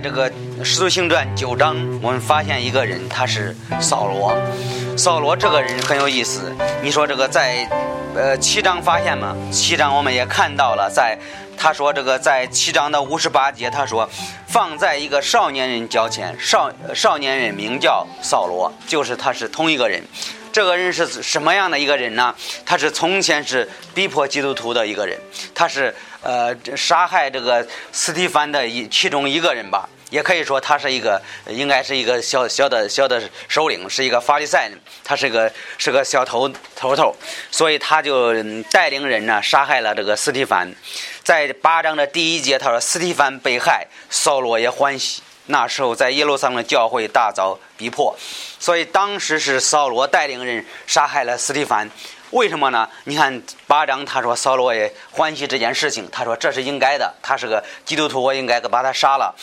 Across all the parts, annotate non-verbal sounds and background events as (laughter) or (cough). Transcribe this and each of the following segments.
这个《使徒行传》九章，我们发现一个人，他是扫罗。扫罗这个人很有意思。你说这个在，呃，七章发现吗？七章我们也看到了，在他说这个在七章的五十八节，他说放在一个少年人脚前，少少年人名叫扫罗，就是他是同一个人。这个人是什么样的一个人呢？他是从前是逼迫基督徒的一个人，他是呃杀害这个斯蒂凡的一其中一个人吧，也可以说他是一个应该是一个小小的小的首领，是一个法利赛人，他是个是个小头头头，所以他就带领人呢杀害了这个斯蒂凡。在八章的第一节，他说斯蒂凡被害，扫罗也欢喜。那时候在耶路撒冷教会大遭逼迫，所以当时是扫罗带领人杀害了斯蒂凡。为什么呢？你看八章他说扫罗也欢喜这件事情，他说这是应该的，他是个基督徒，我应该把他杀了。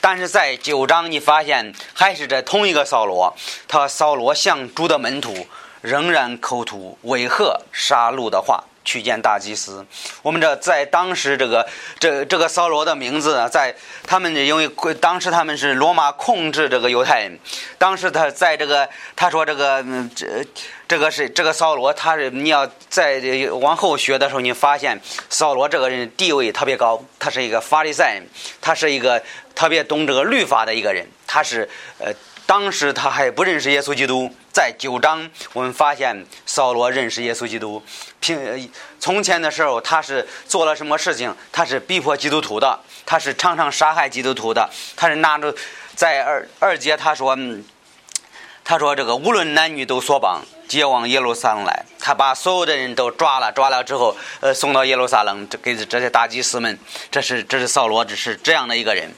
但是在九章你发现还是这同一个扫罗，他扫罗向主的门徒仍然口吐威吓杀戮的话。去见大祭司。我们这在当时这个这这个扫罗的名字，在他们因为当时他们是罗马控制这个犹太人，当时他在这个他说这个这这个是这个扫罗，他是你要在往后学的时候，你发现扫罗这个人地位特别高，他是一个法利赛人，他是一个特别懂这个律法的一个人，他是呃。当时他还不认识耶稣基督，在九章我们发现扫罗认识耶稣基督。平从前的时候，他是做了什么事情？他是逼迫基督徒的，他是常常杀害基督徒的。他是拿着在二二节他说，他说这个无论男女都索绑，接往耶路撒冷来。他把所有的人都抓了，抓了之后，呃，送到耶路撒冷，给这些大祭司们。这是这是扫罗，只是这样的一个人。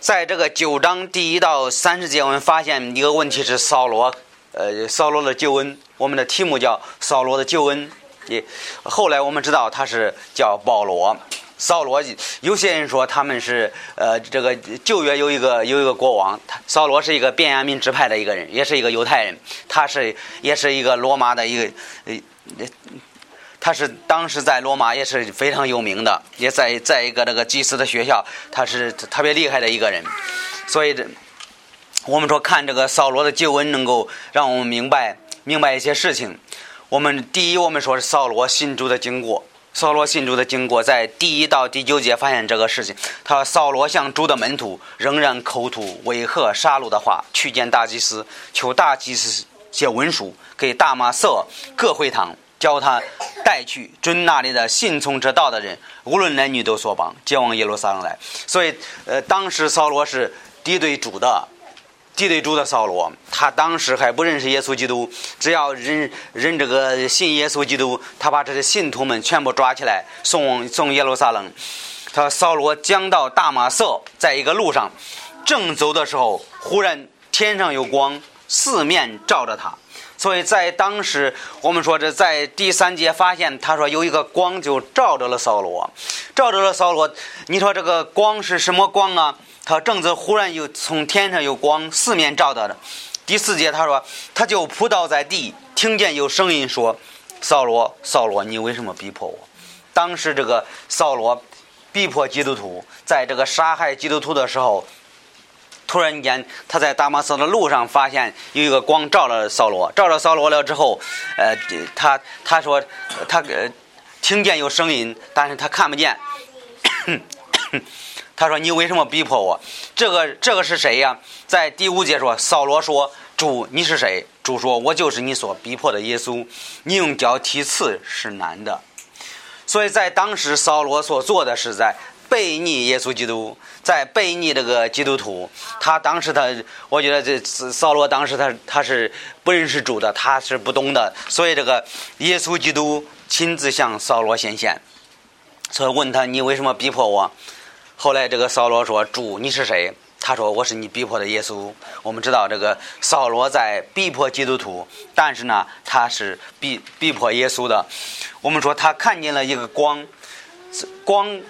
在这个九章第一到三十节，我们发现一个问题是扫罗，呃，扫罗的救恩。我们的题目叫扫罗的救恩。也后来我们知道他是叫保罗。扫罗，有些人说他们是呃，这个旧约有一个有一个国王，他扫罗是一个便雅悯支派的一个人，也是一个犹太人，他是也是一个罗马的一个呃。他是当时在罗马也是非常有名的，也在在一个那个祭司的学校，他是特别厉害的一个人。所以我们说看这个扫罗的旧闻，能够让我们明白明白一些事情。我们第一，我们说是扫罗信主的经过。扫罗信主的经过，在第一到第九节发现这个事情。他扫罗向主的门徒仍然口吐威吓杀戮的话，去见大祭司，求大祭司写文书给大马色各会堂。叫他带去准那里的信从这道的人，无论男女都所绑，接往耶路撒冷来。所以，呃，当时扫罗是敌对主的，敌对主的扫罗，他当时还不认识耶稣基督。只要人人这个信耶稣基督，他把这些信徒们全部抓起来，送往送耶路撒冷。他扫罗将到大马色，在一个路上，正走的时候，忽然天上有光，四面照着他。所以在当时，我们说这在第三节发现，他说有一个光就照着了扫罗，照着了扫罗。你说这个光是什么光啊？他正子忽然又从天上有光四面照到的。第四节他说他就扑倒在地，听见有声音说：“扫罗，扫罗，你为什么逼迫我？”当时这个扫罗逼迫基督徒，在这个杀害基督徒的时候。突然间，他在大马色的路上发现有一个光照了扫罗，照了扫罗了之后，呃，他他说他呃听见有声音，但是他看不见。(coughs) 他说：“你为什么逼迫我？这个这个是谁呀？”在第五节说，扫罗说：“主，你是谁？”主说：“我就是你所逼迫的耶稣。你用脚踢刺是难的。”所以在当时，扫罗所做的是在。背逆耶稣基督，在背逆这个基督徒，他当时他，我觉得这扫罗当时他他是不认识主的，他是不懂的，所以这个耶稣基督亲自向扫罗显现，所以问他你为什么逼迫我？后来这个扫罗说主你是谁？他说我是你逼迫的耶稣。我们知道这个扫罗在逼迫基督徒，但是呢他是逼逼迫耶稣的。我们说他看见了一个光，光。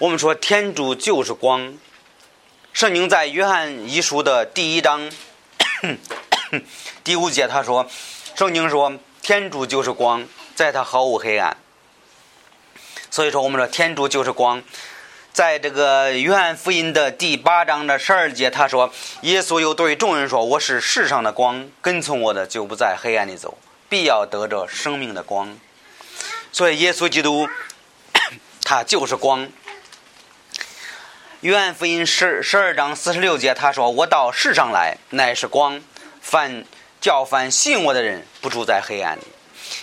我们说天主就是光。圣经在约翰一书的第一章第五节，他说：“圣经说天主就是光，在他毫无黑暗。”所以说，我们说天主就是光。在这个约翰福音的第八章的十二节，他说：“耶稣又对众人说：‘我是世上的光，跟从我的就不在黑暗里走，必要得着生命的光。’所以，耶稣基督 (coughs) 他就是光。约翰福音十十二章四十六节，他说：‘我到世上来，乃是光，凡叫凡信我的人，不住在黑暗里。’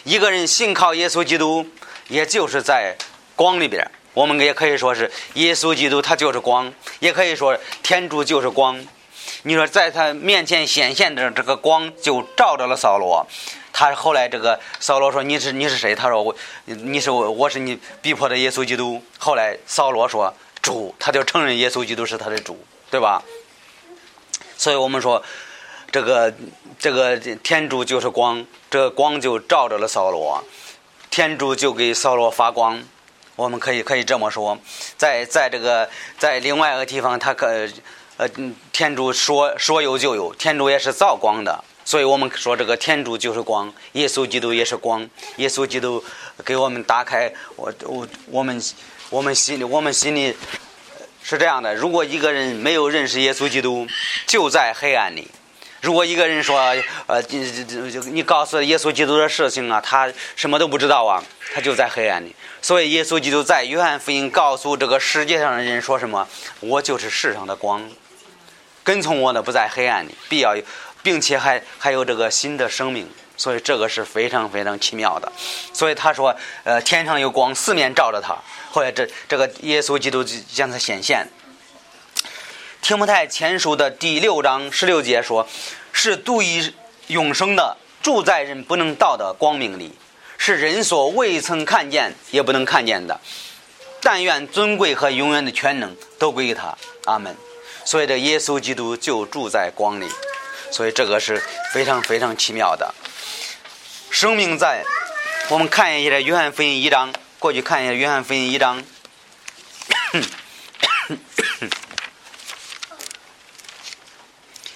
一个人信靠耶稣基督，也就是在光里边。”我们也可以说是耶稣基督，他就是光；也可以说天主就是光。你说在他面前显现的这个光，就照着了扫罗。他后来这个扫罗说：“你是你是谁？”他说：“我你是我，我是你逼迫的耶稣基督。”后来扫罗说：“主。”他就承认耶稣基督是他的主，对吧？所以我们说，这个这个天主就是光，这个光就照着了扫罗，天主就给扫罗发光。我们可以可以这么说，在在这个在另外一个地方，他可呃天主说说有就有，天主也是造光的，所以我们说这个天主就是光，耶稣基督也是光，耶稣基督给我们打开我我我们我们心里我们心里是这样的，如果一个人没有认识耶稣基督，就在黑暗里。如果一个人说，呃，你你告诉耶稣基督的事情啊，他什么都不知道啊，他就在黑暗里。所以耶稣基督在约翰福音告诉这个世界上的人说什么？我就是世上的光，跟从我的不在黑暗里，必要，并且还还有这个新的生命。所以这个是非常非常奇妙的。所以他说，呃，天上有光，四面照着他。后来这这个耶稣基督将他显现。提摩太前书的第六章十六节说：“是独一永生的，住在人不能到的光明里，是人所未曾看见也不能看见的。但愿尊贵和永远的全能都归于他。阿门。”所以这耶稣基督就住在光里，所以这个是非常非常奇妙的。生命在，我们看一下约翰福音一章，过去看一下约翰福音一章。(coughs)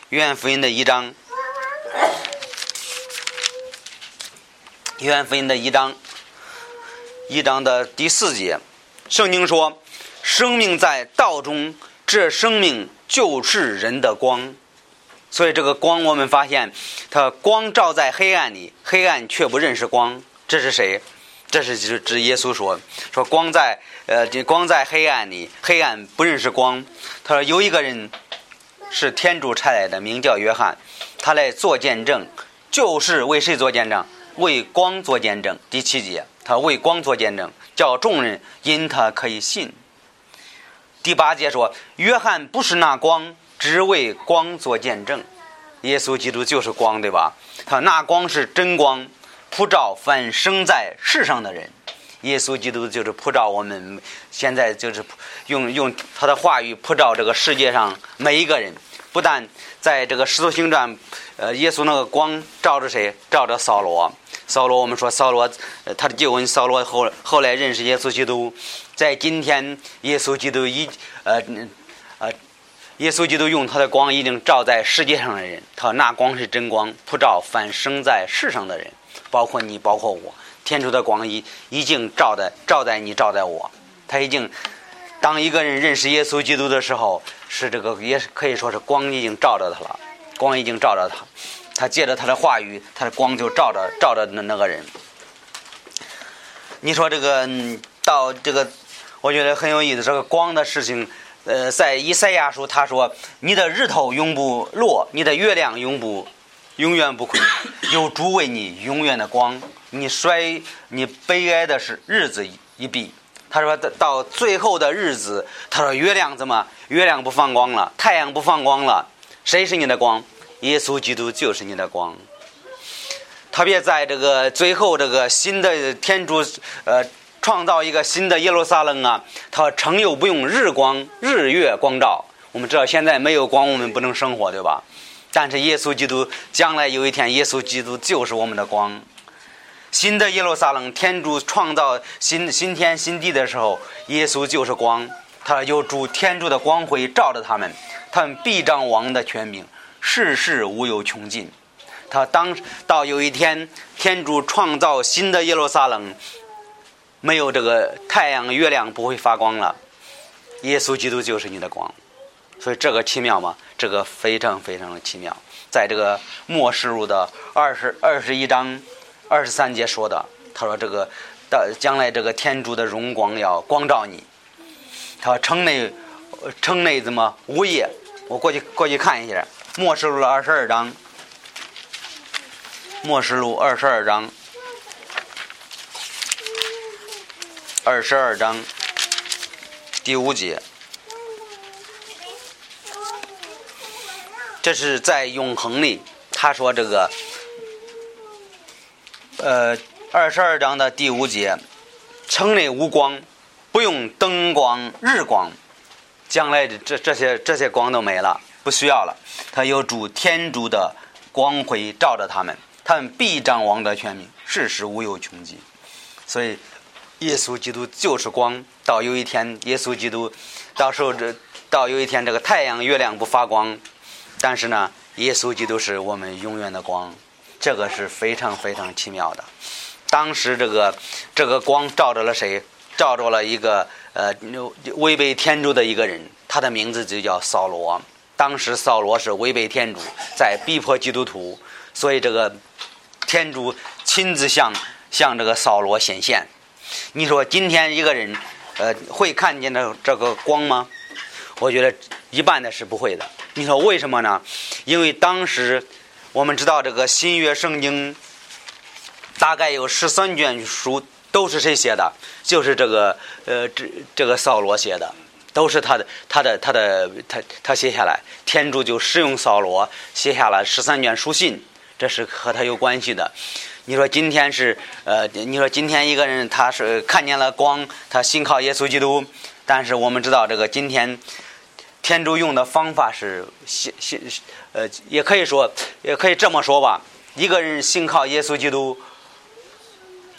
约翰福音的一章，约翰福音的一章，一章的第四节，圣经说：“生命在道中，这生命就是人的光。”所以这个光，我们发现，它光照在黑暗里，黑暗却不认识光。这是谁？这是指指耶稣说：“说光在呃，光在黑暗里，黑暗不认识光。”他说有一个人。是天主差来的，名叫约翰，他来做见证，就是为谁做见证？为光做见证。第七节，他为光做见证，叫众人因他可以信。第八节说，约翰不是那光，只为光做见证。耶稣基督就是光，对吧？他那光是真光，普照凡生在世上的人。耶稣基督就是普照我们，现在就是用用他的话语普照这个世界上每一个人。不但在这个使徒行传，呃，耶稣那个光照着谁？照着扫罗。扫罗，我们说扫罗，他的旧恩。扫罗后后来认识耶稣基督。在今天，耶稣基督一呃，耶稣基督用他的光已经照在世界上的人。他那光是真光，普照凡生在世上的人，包括你，包括我。天主的光已已经照在照在你，照在我。他已经，当一个人认识耶稣基督的时候，是这个也可以说是光已经照着他了，光已经照着他。他借着他的话语，他的光就照着照着那那个人。你说这个到这个，我觉得很有意思。这个光的事情，呃，在以赛亚书他说：“你的日头永不落，你的月亮永不永远不亏，(coughs) 有主为你永远的光。”你衰，你悲哀的是日子一毕。他说到最后的日子，他说月亮怎么？月亮不放光了，太阳不放光了，谁是你的光？耶稣基督就是你的光。特别在这个最后这个新的天主，呃，创造一个新的耶路撒冷啊，他成又不用日光、日月光照。我们知道现在没有光，我们不能生活，对吧？但是耶稣基督将来有一天，耶稣基督就是我们的光。新的耶路撒冷，天主创造新新天新地的时候，耶稣就是光，他有主天主的光辉照着他们，他们必掌王的权柄，世事无有穷尽。他当到有一天，天主创造新的耶路撒冷，没有这个太阳月亮不会发光了，耶稣基督就是你的光。所以这个奇妙吗？这个非常非常的奇妙。在这个末世录的二十二十一章二十三节说的，他说这个到将来这个天主的荣光要光照你。他说城内城内怎么午夜？我过去过去看一下末世录的二十二章，末世录二十二章，二十二章第五节。这是在永恒里，他说这个，呃，二十二章的第五节，城内无光，不用灯光、日光，将来的这这些这些光都没了，不需要了。他有主天主的光辉照着他们，他们必掌王的权柄，世事无有穷极。所以，耶稣基督就是光。到有一天，耶稣基督，到时候这到有一天，这个太阳、月亮不发光。但是呢，耶稣基督是我们永远的光，这个是非常非常奇妙的。当时这个这个光照着了谁？照着了一个呃违背天主的一个人，他的名字就叫扫罗。当时扫罗是违背天主，在逼迫基督徒，所以这个天主亲自向向这个扫罗显现。你说今天一个人呃会看见这这个光吗？我觉得一半的是不会的。你说为什么呢？因为当时我们知道这个新约圣经大概有十三卷书，都是谁写的？就是这个呃，这这个扫罗写的，都是他的他的他的他他写下来。天主就使用扫罗写下了十三卷书信，这是和他有关系的。你说今天是呃，你说今天一个人他是看见了光，他信靠耶稣基督，但是我们知道这个今天。天主用的方法是信信，呃，也可以说，也可以这么说吧。一个人信靠耶稣基督，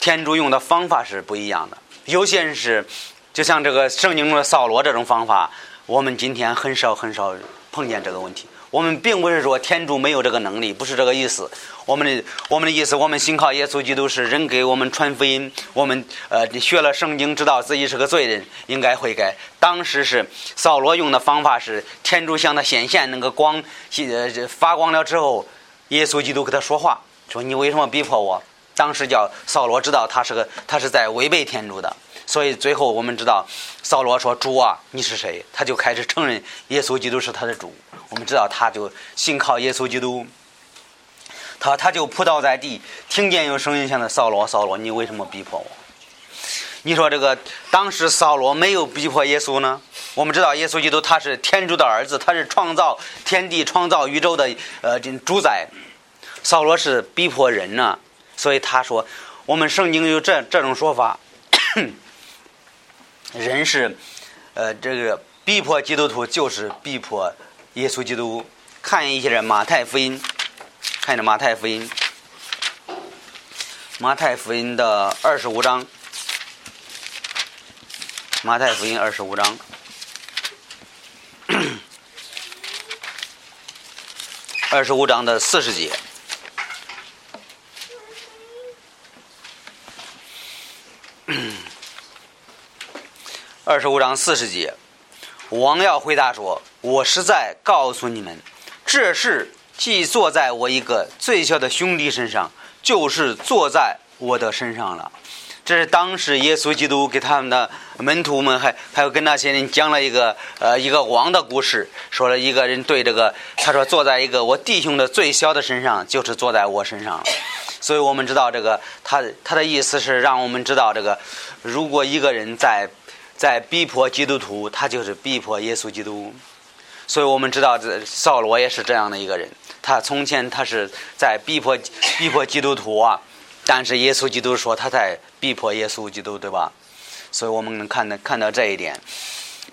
天主用的方法是不一样的。有些人是，就像这个圣经中的扫罗这种方法，我们今天很少很少碰见这个问题。我们并不是说天主没有这个能力，不是这个意思。我们的我们的意思，我们信靠耶稣基督是人给我们传福音。我们呃学了圣经，知道自己是个罪人，应该悔改。当时是扫罗用的方法是天主向他显现，那个光呃发光了之后，耶稣基督跟他说话，说你为什么逼迫我？当时叫扫罗知道他是个他是在违背天主的。所以最后我们知道，扫罗说：“主啊，你是谁？”他就开始承认耶稣基督是他的主。我们知道，他就信靠耶稣基督。他他就扑倒在地，听见有声音，向他扫罗，扫罗，你为什么逼迫我？你说这个当时扫罗没有逼迫耶稣呢？我们知道耶稣基督他是天主的儿子，他是创造天地、创造宇宙的呃主宰。扫罗是逼迫人呢，(clears throat) 所以他说，我们圣经有这这种说法。人是，呃，这个逼迫基督徒就是逼迫耶稣基督。看一下马太福音，看着马太福音，马太福音的二十五章，马太福音二十五章，二十五章的四十节。二十五章四十节，王耀回答说：“我实在告诉你们，这事既坐在我一个最小的兄弟身上，就是坐在我的身上了。”这是当时耶稣基督给他们的门徒们，还还有跟那些人讲了一个呃一个王的故事，说了一个人对这个他说坐在一个我弟兄的最小的身上，就是坐在我身上。所以我们知道这个他他的意思是让我们知道这个，如果一个人在。在逼迫基督徒，他就是逼迫耶稣基督，所以我们知道这扫罗也是这样的一个人。他从前他是在逼迫逼迫基督徒啊，但是耶稣基督说他在逼迫耶稣基督，对吧？所以我们能看到看到这一点。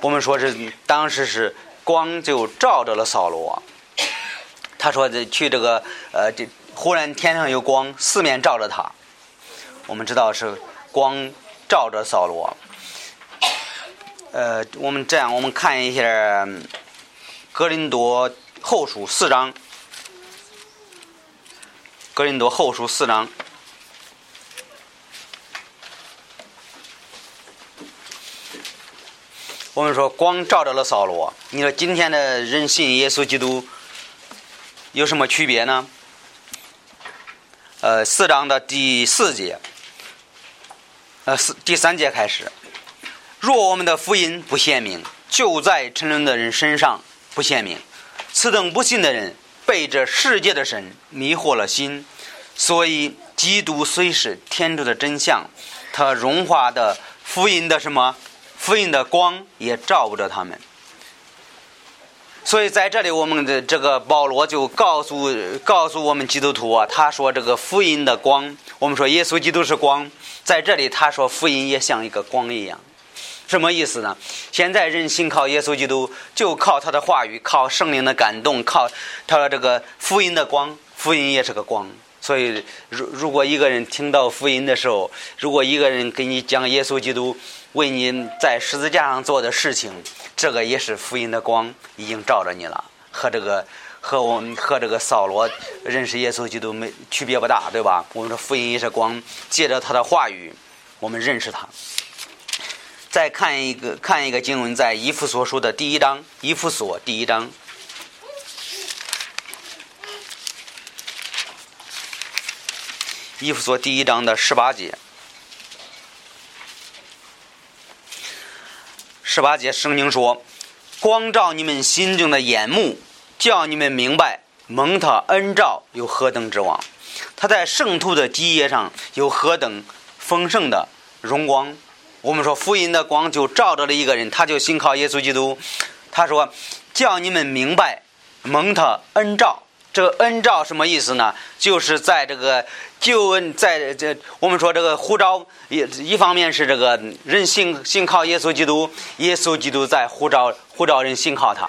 我们说是当时是光就照着了扫罗，他说这去这个呃，这忽然天上有光，四面照着他。我们知道是光照着扫罗。呃，我们这样，我们看一下《格林多后书》四章，《格林多后书》四章，我们说光照着了扫罗。你说今天的人信耶稣基督有什么区别呢？呃，四章的第四节，呃，四第三节开始。若我们的福音不显明，就在沉沦的人身上不显明。此等不信的人被这世界的神迷惑了心，所以基督虽是天主的真相，他融化的福音的什么？福音的光也照不着他们。所以在这里，我们的这个保罗就告诉告诉我们基督徒啊，他说这个福音的光，我们说耶稣基督是光，在这里他说福音也像一个光一样，什么意思呢？现在人信靠耶稣基督，就靠他的话语，靠圣灵的感动，靠他的这个福音的光，福音也是个光。所以，如如果一个人听到福音的时候，如果一个人给你讲耶稣基督为你在十字架上做的事情。这个也是福音的光，已经照着你了，和这个和我们和这个扫罗认识耶稣基督没区别不大，对吧？我们说福音也是光，借着他的话语，我们认识他。再看一个看一个经文，在一夫所书的第一章，一夫所第一章，以弗所第一章的十八节。十八节圣经说：“光照你们心中的眼目，叫你们明白蒙他恩照有何等之王。他在圣徒的基业上有何等丰盛的荣光。”我们说福音的光就照着了一个人，他就信靠耶稣基督。他说：“叫你们明白蒙他恩照。”这个恩照什么意思呢？就是在这个救恩，在这我们说这个呼召，一一方面是这个人信信靠耶稣基督，耶稣基督在呼召呼召人信靠他，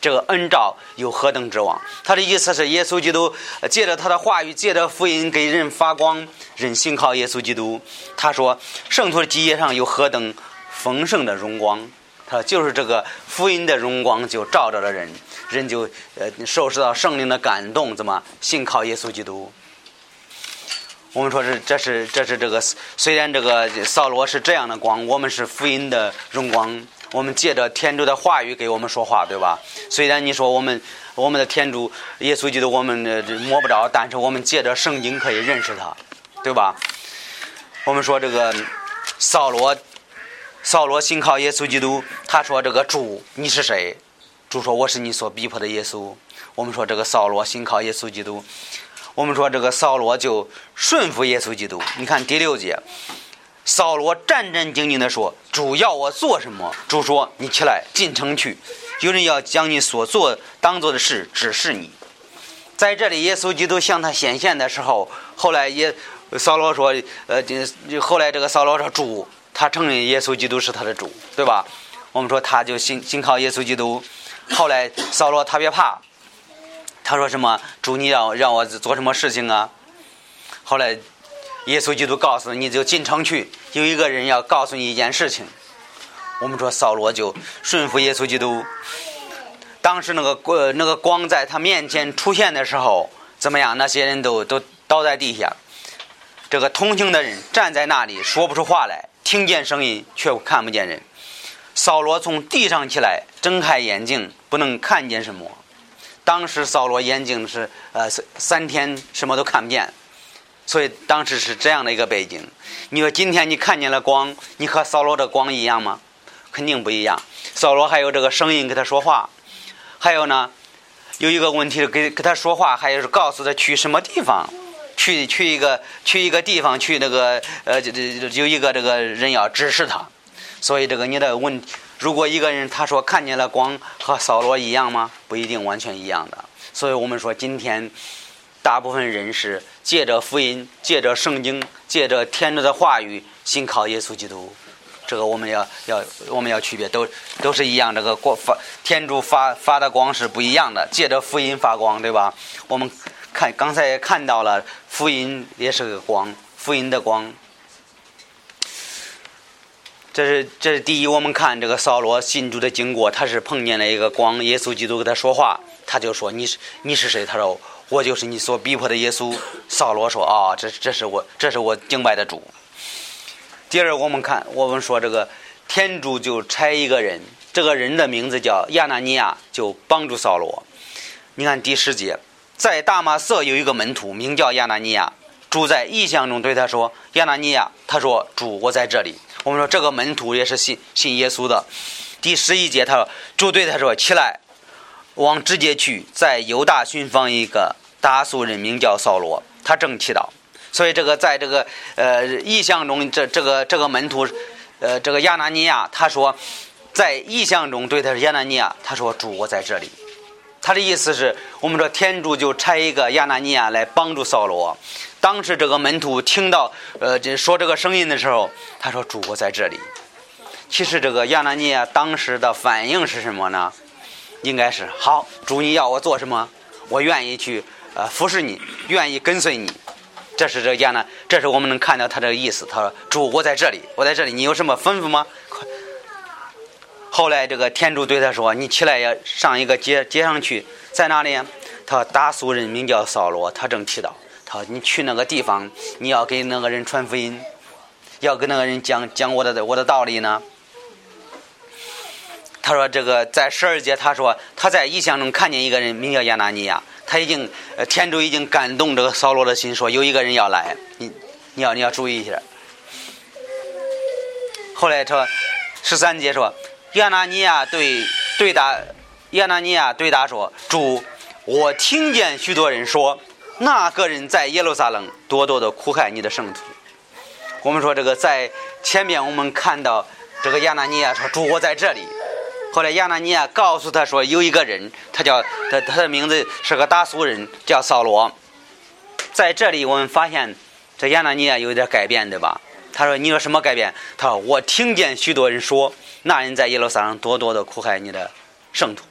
这个恩照有何等之望？他的意思是耶稣基督借着他的话语，借着福音给人发光，人信靠耶稣基督。他说圣徒的基业上有何等丰盛的荣光？他就是这个福音的荣光就照着了人。人就呃受受到圣灵的感动，怎么信靠耶稣基督？我们说是这是这是这个虽然这个扫罗是这样的光，我们是福音的荣光，我们借着天主的话语给我们说话，对吧？虽然你说我们我们的天主耶稣基督我们摸不着，但是我们借着圣经可以认识他，对吧？我们说这个扫罗扫罗信靠耶稣基督，他说这个主你是谁？主说：“我是你所逼迫的耶稣。”我们说这个扫罗信靠耶稣基督。我们说这个扫罗就顺服耶稣基督。你看第六节，扫罗战战兢兢地说：“主要我做什么？”主说：“你起来进城去，有人要将你所做当做的事指示你。”在这里，耶稣基督向他显现的时候，后来也扫罗说：“呃，后来这个扫罗说主，他承认耶稣基督是他的主，对吧？”我们说他就信信靠耶稣基督。后来扫罗特别怕，他说什么？主你要让我做什么事情啊？后来耶稣基督告诉你就进城去，有一个人要告诉你一件事情。我们说扫罗就顺服耶稣基督。当时那个光那个光在他面前出现的时候，怎么样？那些人都都倒在地下。这个同行的人站在那里说不出话来，听见声音却看不见人。扫罗从地上起来，睁开眼睛，不能看见什么。当时扫罗眼睛是呃三三天什么都看不见，所以当时是这样的一个背景。你说今天你看见了光，你和扫罗的光一样吗？肯定不一样。扫罗还有这个声音跟他说话，还有呢，有一个问题给给他说话，还有是告诉他去什么地方，去去一个去一个地方去那个呃这这有一个这个人要指示他。所以这个你的问，如果一个人他说看见了光和扫罗一样吗？不一定完全一样的。所以我们说今天大部分人是借着福音、借着圣经、借着天主的话语信靠耶稣基督。这个我们要要我们要区别，都都是一样。这个光发天主发发的光是不一样的，借着福音发光，对吧？我们看刚才也看到了，福音也是个光，福音的光。这是这是第一，我们看这个扫罗信主的经过，他是碰见了一个光，耶稣基督跟他说话，他就说你是你是谁？他说我就是你所逼迫的耶稣。扫罗说啊，这这是我这是我敬拜的主。第二，我们看我们说这个天主就差一个人这个人的名字叫亚纳尼亚，就帮助扫罗。你看第十节，在大马色有一个门徒，名叫亚纳尼亚，主在异象中对他说：“亚纳尼亚。”他说：“主，我在这里。”我们说这个门徒也是信信耶稣的。第十一节，他说：“主对他说，起来，往直接去，在犹大寻访一个大苏人，名叫扫罗，他正祈祷。所以这个在这个呃异象中，这这个这个门徒，呃这个亚纳尼亚，他说。”在意象中对他说：“亚拿尼亚，他说主我在这里。”他的意思是我们说天主就差一个亚拿尼亚来帮助扫罗。当时这个门徒听到呃这说这个声音的时候，他说：“主我在这里。”其实这个亚拿尼亚当时的反应是什么呢？应该是好，主你要我做什么？我愿意去呃服侍你，愿意跟随你。这是这亚拿，这是我们能看到他这个意思。他说：“主我在这里，我在这里，你有什么吩咐吗？”。后来，这个天主对他说：“你起来要上一个街街上去，在哪里？”他说：“大苏人名叫扫罗，他正祈祷。他说：‘你去那个地方，你要给那个人传福音，要跟那个人讲讲我的我的道理呢。’”他说：“这个在十二节，他说他在异象中看见一个人名叫亚拿尼亚，他已经天主已经感动这个扫罗的心，说有一个人要来，你你要你要注意一下。”后来说十三节说。亚拿尼亚对对答，亚拿尼亚对答说：“主，我听见许多人说，那个人在耶路撒冷多多的苦害你的圣徒。”我们说这个在前面我们看到这个亚拿尼亚说：“主，我在这里。”后来亚拿尼亚告诉他说：“有一个人，他叫他他的名字是个大俗人，叫扫罗。”在这里我们发现这亚拿尼亚有点改变，对吧？他说：“你有什么改变？”他说：“我听见许多人说。”那人在耶路撒冷多多的苦害你的圣徒，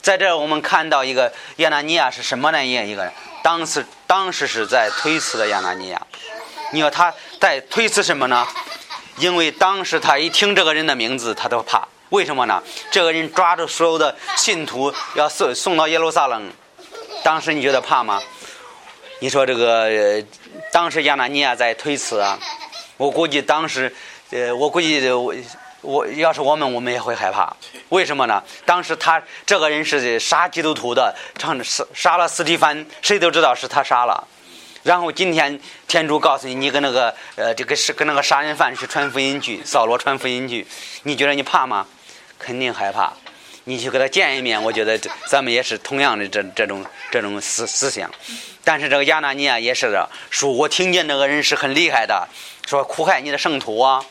在这我们看到一个亚拿尼亚是什么呢？一一个人，当时当时是在推辞的亚拿尼亚。你说他在推辞什么呢？因为当时他一听这个人的名字，他都怕。为什么呢？这个人抓住所有的信徒要送送到耶路撒冷，当时你觉得怕吗？你说这个当时亚拿尼亚在推辞啊，我估计当时，呃，我估计我。我要是我们，我们也会害怕。为什么呢？当时他这个人是杀基督徒的，唱杀杀了斯蒂芬，谁都知道是他杀了。然后今天天主告诉你，你跟那个呃这个是跟那个杀人犯去传福音去，扫罗传福音去，你觉得你怕吗？肯定害怕。你去跟他见一面，我觉得这咱们也是同样的这这种这种思思想。但是这个亚纳尼亚也是的，说我听见那个人是很厉害的，说苦害你的圣徒啊。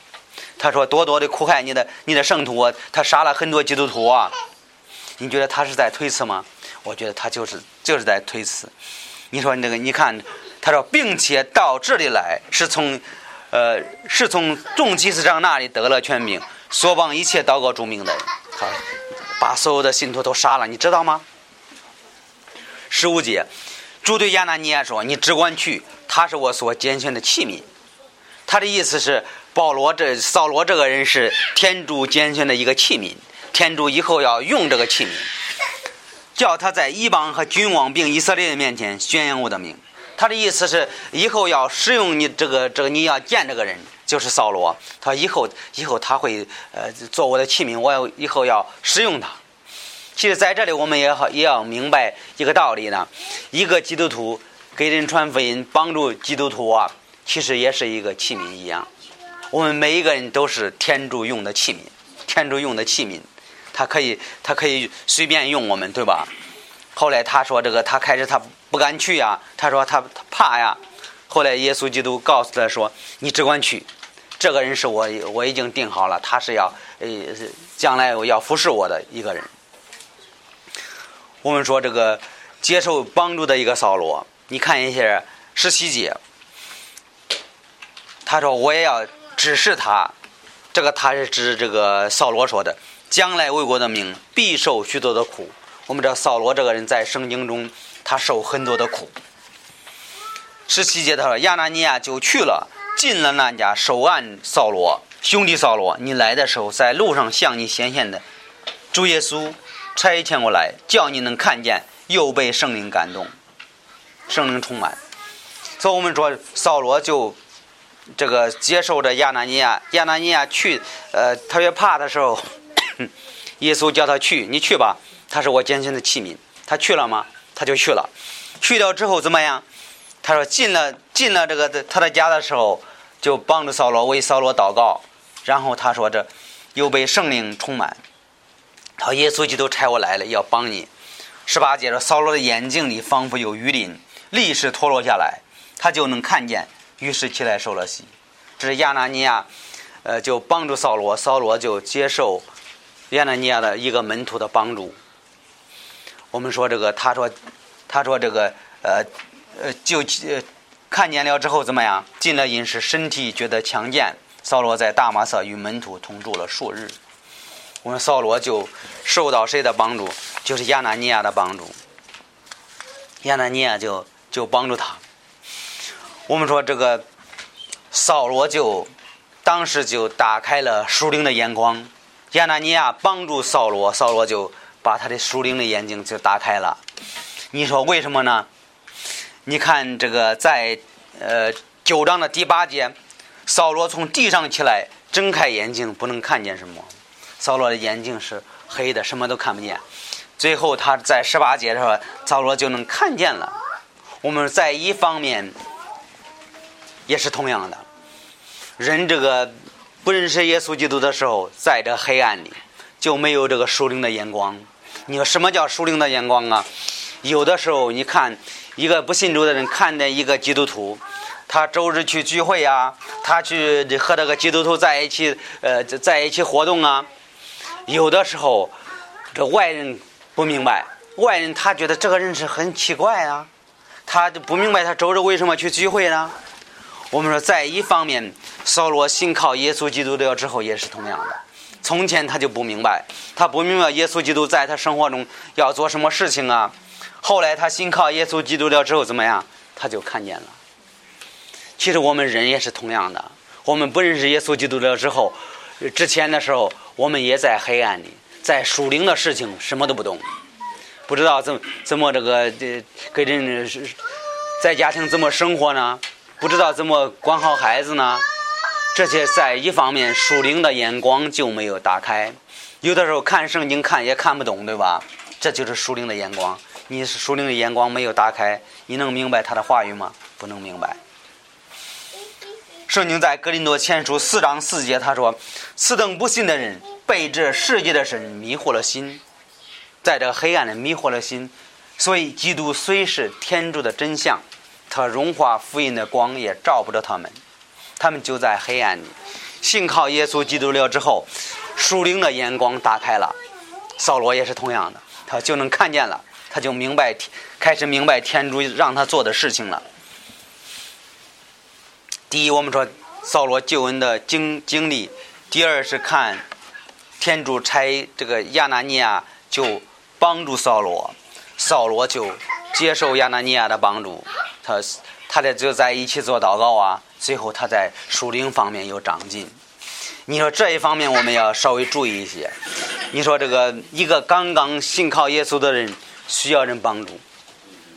他说：“多多的苦害你的你的圣徒啊，他杀了很多基督徒啊！你觉得他是在推辞吗？我觉得他就是就是在推辞。你说那个，你看，他说，并且到这里来是从，呃，是从众祭司长那里得了权柄，所帮一切祷告著名的人，他把所有的信徒都杀了，你知道吗？十五节，主对亚拿尼亚说：‘你只管去，他是我所拣选的器皿。’他的意思是。”保罗这扫罗这个人是天主拣选的一个器皿，天主以后要用这个器皿，叫他在伊邦和君王并以色列人面前宣扬我的名。他的意思是以后要使用你这个这个你要见这个人就是扫罗，他以后以后他会呃做我的器皿，我要以后要使用他。其实在这里我们也好也要明白一个道理呢，一个基督徒给人传福音帮助基督徒啊，其实也是一个器皿一样。我们每一个人都是天主用的器皿，天主用的器皿，他可以，他可以随便用我们，对吧？后来他说这个，他开始他不敢去呀，他说他他怕呀。后来耶稣基督告诉他说：“你只管去，这个人是我我已经定好了，他是要呃将来要服侍我的一个人。”我们说这个接受帮助的一个扫罗，你看一下十七节，他说我也要。指示他，这个他是指这个扫罗说的，将来为国的名必受许多的苦。我们知道扫罗这个人在圣经中，他受很多的苦。十七节他说亚拿尼亚就去了，进了那家守安扫罗兄弟扫罗，你来的时候在路上向你显现的主耶稣差遣过来，叫你能看见，又被圣灵感动，圣灵充满。所以我们说扫罗就。这个接受着亚拿尼亚，亚拿尼亚去，呃，特别怕的时候，(coughs) 耶稣叫他去，你去吧，他是我拣选的器皿。他去了吗？他就去了。去掉之后怎么样？他说进了进了这个他的家的时候，就帮助扫罗为扫罗祷告。然后他说这又被圣灵充满。他耶稣基督差我来了，要帮你。十八节说扫罗的眼睛里仿佛有雨淋，立时脱落下来，他就能看见。于是起来受了洗。这是亚拿尼亚，呃，就帮助扫罗，扫罗就接受亚拿尼亚的一个门徒的帮助。我们说这个，他说，他说这个，呃，呃，就看见了之后怎么样？进了饮食，身体觉得强健。扫罗在大马色与门徒同住了数日。我们扫罗就受到谁的帮助？就是亚拿尼亚的帮助。亚拿尼亚就就帮助他。我们说这个。扫罗就当时就打开了属灵的眼光，亚拿尼亚帮助扫罗，扫罗就把他的属灵的眼睛就打开了。你说为什么呢？你看这个在呃九章的第八节，扫罗从地上起来，睁开眼睛不能看见什么，扫罗的眼睛是黑的，什么都看不见。最后他在十八节的时候，扫罗就能看见了。我们在一方面也是同样的。人这个不认识耶稣基督的时候，在这黑暗里就没有这个属灵的眼光。你说什么叫属灵的眼光啊？有的时候，你看一个不信主的人看见一个基督徒，他周日去聚会啊，他去和这个基督徒在一起，呃，在一起活动啊。有的时候，这外人不明白，外人他觉得这个人是很奇怪啊，他就不明白他周日为什么去聚会呢？我们说，在一方面，扫罗信靠耶稣基督了之后也是同样的。从前他就不明白，他不明白耶稣基督在他生活中要做什么事情啊。后来他信靠耶稣基督了之后怎么样？他就看见了。其实我们人也是同样的，我们不认识耶稣基督了之后，之前的时候我们也在黑暗里，在属灵的事情什么都不懂，不知道怎么怎么这个这跟人是在家庭怎么生活呢？不知道怎么管好孩子呢？这些在一方面属灵的眼光就没有打开，有的时候看圣经看也看不懂，对吧？这就是属灵的眼光。你是属灵的眼光没有打开，你能明白他的话语吗？不能明白。圣经在格林多前书四章四节他说：“此等不信的人被这世界的神迷惑了心，在这黑暗里迷惑了心，所以基督虽是天主的真相。”他融化福音的光也照不着他们，他们就在黑暗里。信靠耶稣基督了之后，属灵的眼光打开了。扫罗也是同样的，他就能看见了，他就明白，开始明白天主让他做的事情了。第一，我们说扫罗救恩的经经历；第二是看天主差这个亚拿尼亚就帮助扫罗，扫罗就接受亚拿尼亚的帮助。他他俩就在一起做祷告啊，最后他在属灵方面有长进。你说这一方面我们要稍微注意一些。你说这个一个刚刚信靠耶稣的人需要人帮助，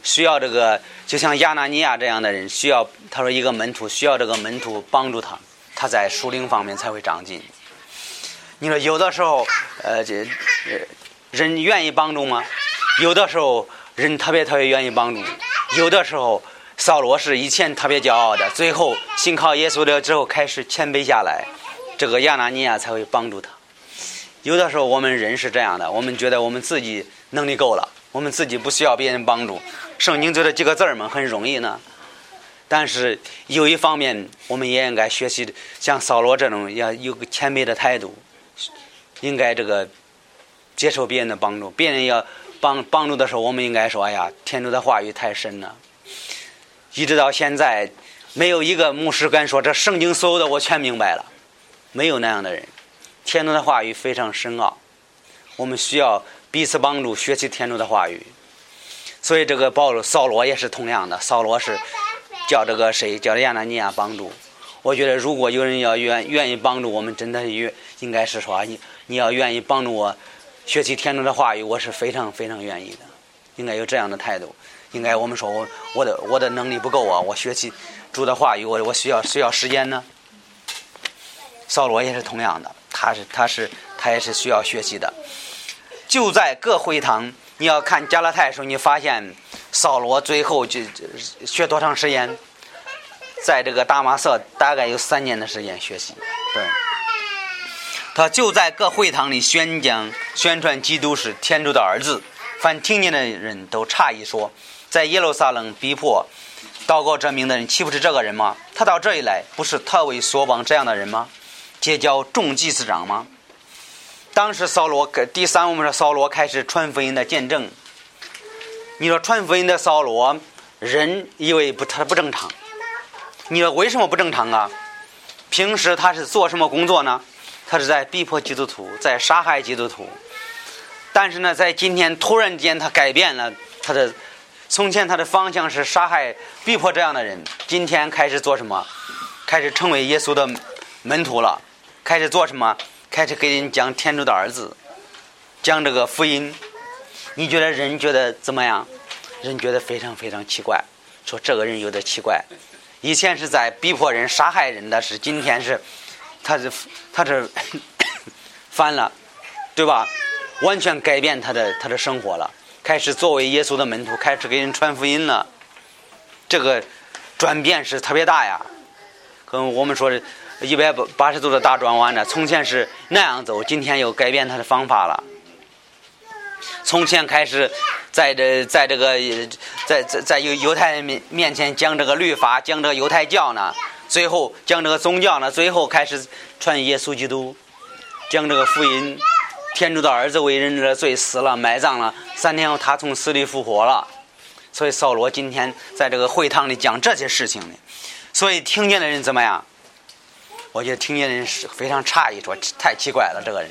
需要这个就像亚拿尼亚这样的人需要他说一个门徒需要这个门徒帮助他，他在属灵方面才会长进。你说有的时候呃这人愿意帮助吗？有的时候人特别特别愿意帮助，有的时候。扫罗是以前特别骄傲的，最后信靠耶稣了之后，开始谦卑下来，这个亚拿尼亚才会帮助他。有的时候我们人是这样的，我们觉得我们自己能力够了，我们自己不需要别人帮助。圣经就这几个字儿嘛，很容易呢。但是有一方面，我们也应该学习像扫罗这种，要有个谦卑的态度，应该这个接受别人的帮助。别人要帮帮助的时候，我们应该说：“哎呀，天主的话语太深了。”一直到现在，没有一个牧师敢说这圣经所有的我全明白了，没有那样的人。天主的话语非常深奥，我们需要彼此帮助，学习天主的话语。所以这个保罗、扫罗也是同样的。扫罗是叫这个谁叫亚纳尼亚帮助。我觉得如果有人要愿愿意帮助我们，真的愿应该是说你你要愿意帮助我学习天主的话语，我是非常非常愿意的，应该有这样的态度。应该我们说，我我的我的能力不够啊！我学习主的话语，我我需要需要时间呢。扫罗也是同样的，他是他是他也是需要学习的。就在各会堂。你要看加拉太的时候，你发现扫罗最后就学多长时间？在这个大马色大概有三年的时间学习。对，他就在各会堂里宣讲、宣传基督是天主的儿子。凡听见的人都诧异说：“在耶路撒冷逼迫、祷告这名的人，岂不是这个人吗？他到这里来，不是特为所望这样的人吗？结交众祭司长吗？”当时扫罗第三，我们说扫罗开始传福音的见证。你说传福音的扫罗，人以为不他不正常。你说为什么不正常啊？平时他是做什么工作呢？他是在逼迫基督徒，在杀害基督徒。但是呢，在今天突然间，他改变了他的。从前他的方向是杀害、逼迫这样的人，今天开始做什么？开始成为耶稣的门徒了。开始做什么？开始给人讲天主的儿子，讲这个福音。你觉得人觉得怎么样？人觉得非常非常奇怪，说这个人有点奇怪。以前是在逼迫人、杀害人的是，今天是，他是他是 (coughs) 反了，对吧？完全改变他的他的生活了，开始作为耶稣的门徒，开始给人传福音了。这个转变是特别大呀，跟我们说的一百八十度的大转弯呢。从前是那样走，今天又改变他的方法了。从前开始在这在这个在在在犹犹太人面面前讲这个律法，讲这个犹太教呢，最后讲这个宗教呢，最后开始传耶稣基督，讲这个福音。天主的儿子为人的罪死了，埋葬了。三天后，他从死里复活了。所以扫罗今天在这个会堂里讲这些事情呢。所以听见的人怎么样？我觉得听见人是非常诧异，说太奇怪了，这个人，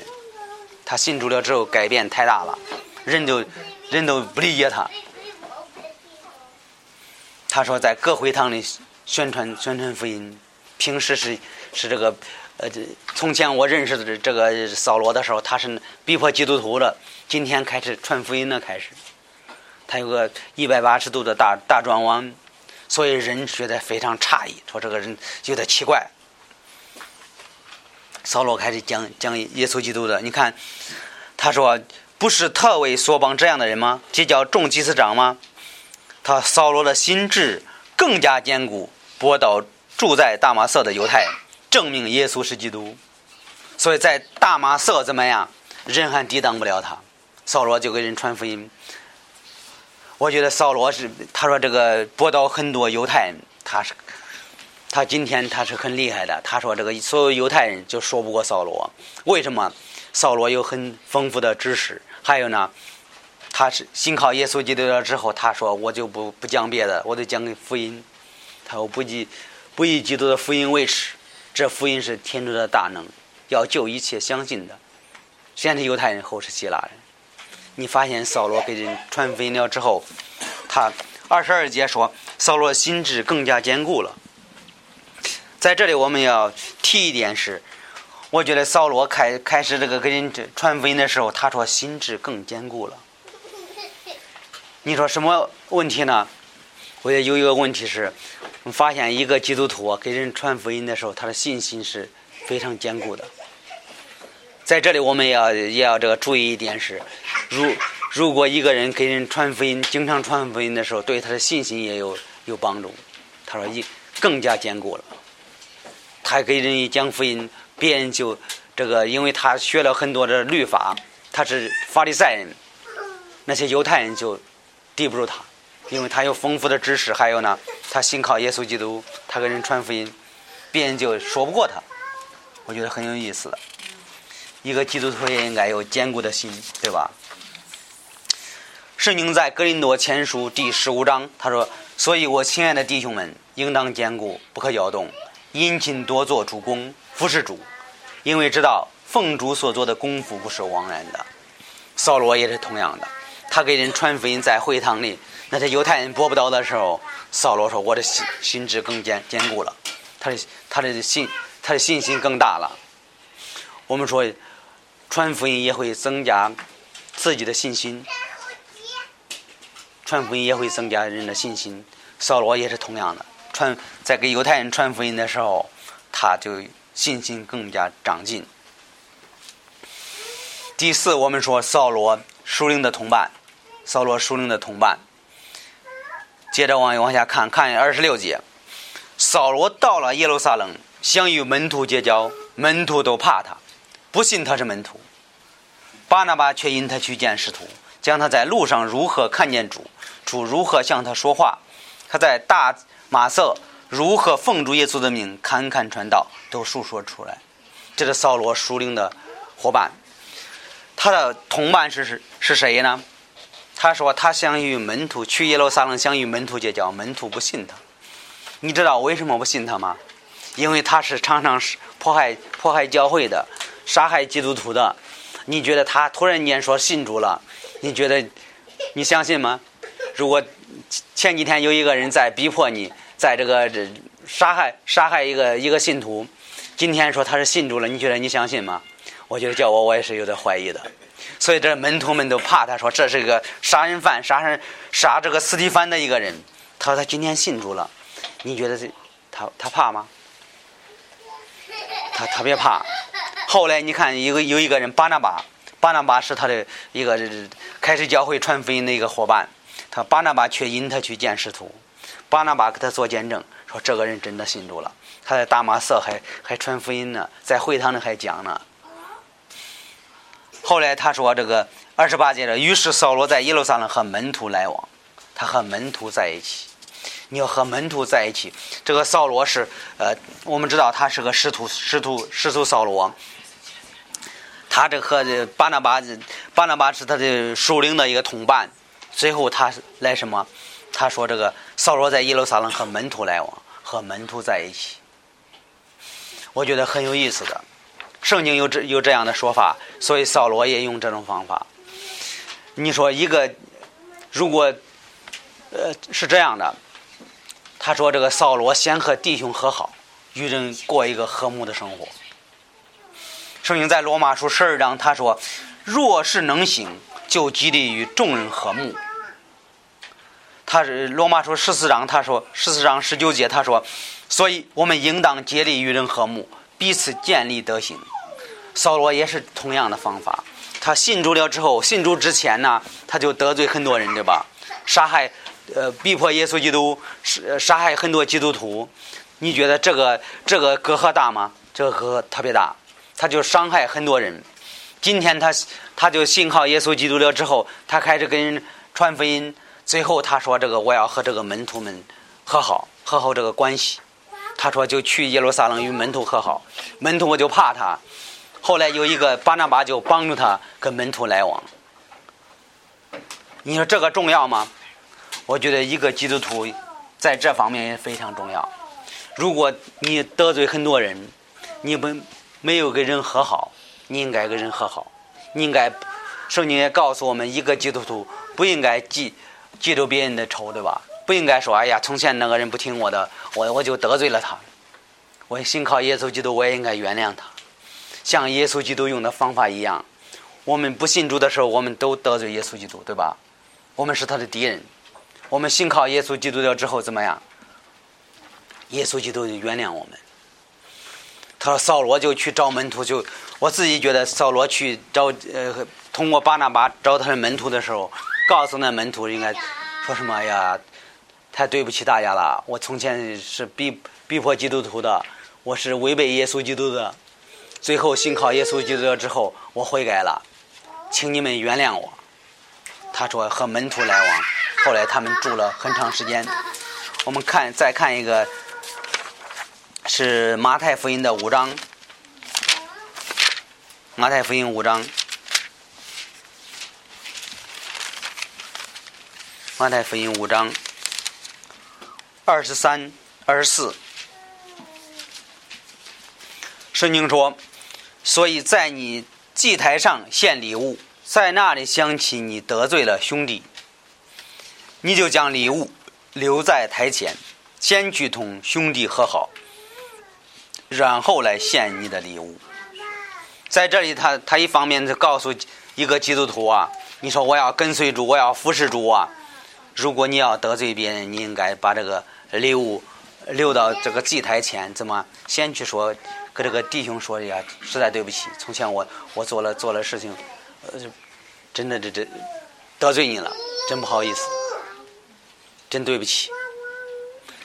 他信主了之后改变太大了，人都人都不理解他。他说在各会堂里宣传宣传福音，平时是是这个。呃，从前我认识的这个扫罗的时候，他是逼迫基督徒的。今天开始传福音了，开始，他有个一百八十度的大大转弯，所以人觉得非常诧异，说这个人有点奇怪。扫罗开始讲讲耶稣基督的，你看，他说不是特为所邦这样的人吗？结交众祭司长吗？他扫罗的心智更加坚固，博到住在大马色的犹太。证明耶稣是基督，所以在大马色怎么样，人还抵挡不了他。扫罗就给人传福音。我觉得扫罗是他说这个博导很多犹太人，他是他今天他是很厉害的。他说这个所有犹太人就说不过扫罗，为什么？扫罗有很丰富的知识，还有呢，他是信靠耶稣基督了之后，他说我就不不讲别的，我就讲福音。他说不以不以基督的福音为耻。这福音是天主的大能，要救一切相信的。先是犹太人，后是希腊人。你发现扫罗给人传福音了之后，他二十二节说，扫罗心智更加坚固了。在这里我们要提一点是，我觉得扫罗开开始这个给人传福音的时候，他说心智更坚固了。你说什么问题呢？我也有一个问题是。发现一个基督徒给人传福音的时候，他的信心是非常坚固的。在这里，我们要也要这个注意一点是，如如果一个人给人传福音，经常传福音的时候，对他的信心也有有帮助。他说一更加坚固了。他给人一讲福音，别人就这个，因为他学了很多的律法，他是法利赛人，那些犹太人就敌不住他。因为他有丰富的知识，还有呢，他信靠耶稣基督，他给人传福音，别人就说不过他。我觉得很有意思的，一个基督徒也应该有坚固的心，对吧？圣经在格林多前书第十五章，他说：“所以我亲爱的弟兄们，应当坚固，不可摇动，殷勤多做主公，服侍主，因为知道奉主所做的功夫不是枉然的。”扫罗也是同样的，他给人传福音在会堂里。那些犹太人播不到的时候，扫罗说：“我的心心智更坚坚固了，他的他的信他的信心更大了。”我们说，传福音也会增加自己的信心，传福音也会增加人的信心。扫罗也是同样的，传在给犹太人传福音的时候，他就信心更加长进。第四，我们说扫罗属灵的同伴，扫罗属灵的同伴。接着往往下看，看二十六节，扫罗到了耶路撒冷，想与门徒结交，门徒都怕他，不信他是门徒。巴拿巴却引他去见使徒，讲他在路上如何看见主，主如何向他说话，他在大马色如何奉主耶稣的命侃侃传道，都述说出来。这是扫罗属灵的伙伴，他的同伴是是是谁呢？他说他想与门徒去耶路撒冷，想与门徒结交，门徒不信他。你知道为什么不信他吗？因为他是常常是迫害迫害教会的，杀害基督徒的。你觉得他突然间说信主了，你觉得你相信吗？如果前几天有一个人在逼迫你，在这个这杀害杀害一个一个信徒，今天说他是信主了，你觉得你相信吗？我觉得叫我我也是有点怀疑的。所以这门徒们都怕他，说这是一个杀人犯，杀人杀这个斯蒂凡的一个人。他说他今天信主了，你觉得这他他怕吗？他特别怕。后来你看，有个有一个人巴拿巴，巴拿巴是他的一个开始教会传福音的一个伙伴。他巴拿巴却引他去见使徒，巴拿巴给他做见证，说这个人真的信主了。他在大马色还还传福音呢，在会堂里还讲呢。后来他说这个二十八节的，于是扫罗在耶路撒冷和门徒来往，他和门徒在一起。你要和门徒在一起，这个扫罗是呃，我们知道他是个使徒，使徒使徒扫罗。他这和巴拿巴，巴拿巴是他的属灵的一个同伴。最后他来什么？他说这个扫罗在耶路撒冷和门徒来往，和门徒在一起。我觉得很有意思的，圣经有这有这样的说法，所以扫罗也用这种方法。你说一个，如果呃是这样的，他说这个扫罗先和弟兄和好，与人过一个和睦的生活。圣经在罗马书十二章，他说：“若是能行，就激励与众人和睦。”他是罗马书十四章，他说十四章十九节，他说：“所以我们应当竭力与人和睦，彼此建立德行。”扫罗也是同样的方法。他信主了之后，信主之前呢，他就得罪很多人，对吧？杀害，呃，逼迫耶稣基督，杀杀害很多基督徒。你觉得这个这个隔阂大吗？这个隔阂特别大。他就伤害很多人。今天他他就信靠耶稣基督了之后，他开始跟传福音。最后他说：“这个我要和这个门徒们和好，和好这个关系。”他说就去耶路撒冷与门徒和好。门徒我就怕他。后来有一个巴拿巴就帮助他跟门徒来往。你说这个重要吗？我觉得一个基督徒在这方面也非常重要。如果你得罪很多人，你不。没有跟人和好，你应该跟人和好。你应该，圣经也告诉我们，一个基督徒不应该记记住别人的仇，对吧？不应该说，哎呀，从前那个人不听我的，我我就得罪了他。我信靠耶稣基督，我也应该原谅他。像耶稣基督用的方法一样，我们不信主的时候，我们都得罪耶稣基督，对吧？我们是他的敌人。我们信靠耶稣基督了之后，怎么样？耶稣基督就原谅我们。他说：“扫罗就去找门徒，就我自己觉得，扫罗去找呃，通过巴拿巴找他的门徒的时候，告诉那门徒应该说什么呀？太对不起大家了，我从前是逼逼迫基督徒的，我是违背耶稣基督的，最后信靠耶稣基督之后，我悔改了，请你们原谅我。”他说和门徒来往，后来他们住了很长时间。我们看再看一个。是马太福音的五章，马太福音五章，马太福音五章二十三、二十四。圣经说：“所以在你祭台上献礼物，在那里想起你得罪了兄弟，你就将礼物留在台前，先去同兄弟和好。”然后来献你的礼物，在这里，他他一方面是告诉一个基督徒啊，你说我要跟随主，我要服侍主啊。如果你要得罪别人，你应该把这个礼物留到这个祭台前，怎么先去说，跟这个弟兄说一下？实在对不起，从前我我做了做了事情，呃，真的这这得罪你了，真不好意思，真对不起。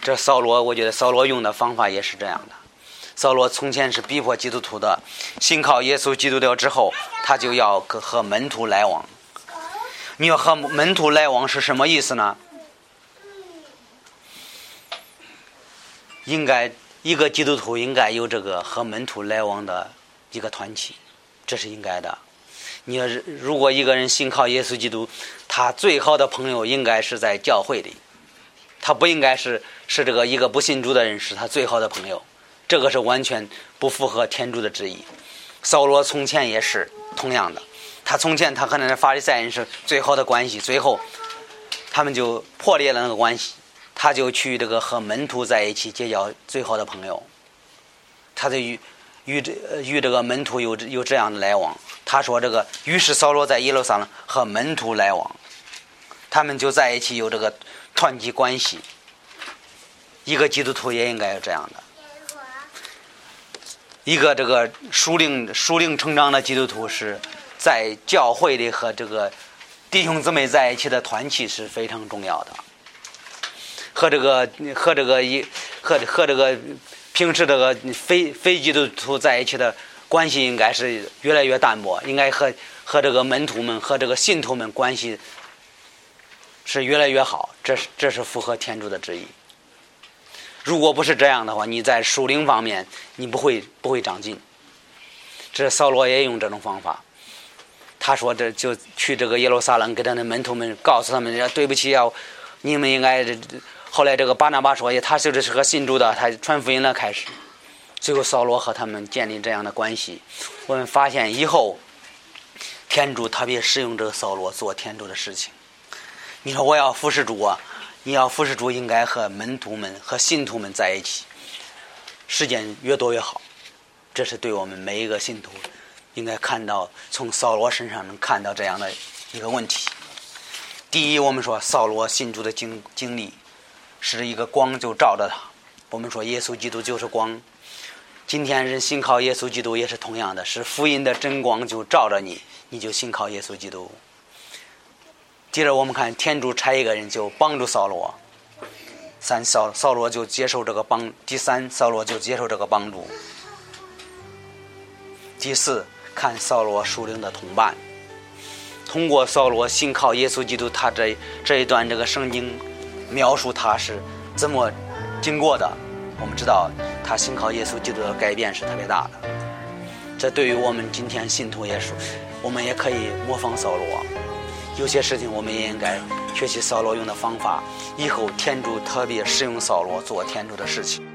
这扫罗，我觉得扫罗用的方法也是这样的。扫罗从前是逼迫基督徒的，信靠耶稣基督了之后，他就要和门徒来往。你要和门徒来往是什么意思呢？应该一个基督徒应该有这个和门徒来往的一个团体，这是应该的。你要是如果一个人信靠耶稣基督，他最好的朋友应该是在教会里。他不应该是是这个一个不信主的人是他最好的朋友，这个是完全不符合天主的旨意。扫罗从前也是同样的，他从前他和那法利赛人是最好的关系，最后他们就破裂了那个关系，他就去这个和门徒在一起结交最好的朋友，他就与与这与这个门徒有有这样的来往。他说这个，于是扫罗在耶路撒冷和门徒来往，他们就在一起有这个。团体关系，一个基督徒也应该有这样的。一个这个属灵属灵成长的基督徒是在教会里和这个弟兄姊妹在一起的团契是非常重要的。和这个和这个一和和这个平时这个非非基督徒在一起的关系应该是越来越淡薄，应该和和这个门徒们和这个信徒们关系。是越来越好，这是这是符合天主的旨意。如果不是这样的话，你在属灵方面你不会不会长进。这扫罗也用这种方法，他说这就去这个耶路撒冷，给他的门徒们告诉他们：对不起啊，你们应该。后来这个巴拿巴说：他就是是个信主的，他传福音了开始。最后扫罗和他们建立这样的关系，我们发现以后天主特别使用这个扫罗做天主的事情。你说我要服侍主啊！你要服侍主，应该和门徒们、和信徒们在一起，时间越多越好。这是对我们每一个信徒应该看到，从扫罗身上能看到这样的一个问题。第一，我们说扫罗信主的经经历是一个光就照着他。我们说耶稣基督就是光。今天人信靠耶稣基督也是同样的，是福音的真光就照着你，你就信靠耶稣基督。接着我们看，天主差一个人就帮助扫罗，三扫扫罗就接受这个帮，第三扫罗就接受这个帮助。第四看扫罗属灵的同伴，通过扫罗信靠耶稣基督，他这这一段这个圣经描述他是怎么经过的。我们知道他信靠耶稣基督的改变是特别大的，这对于我们今天信徒也是，我们也可以模仿扫罗。有些事情我们也应该学习扫罗用的方法，以后天主特别使用扫罗做天主的事情。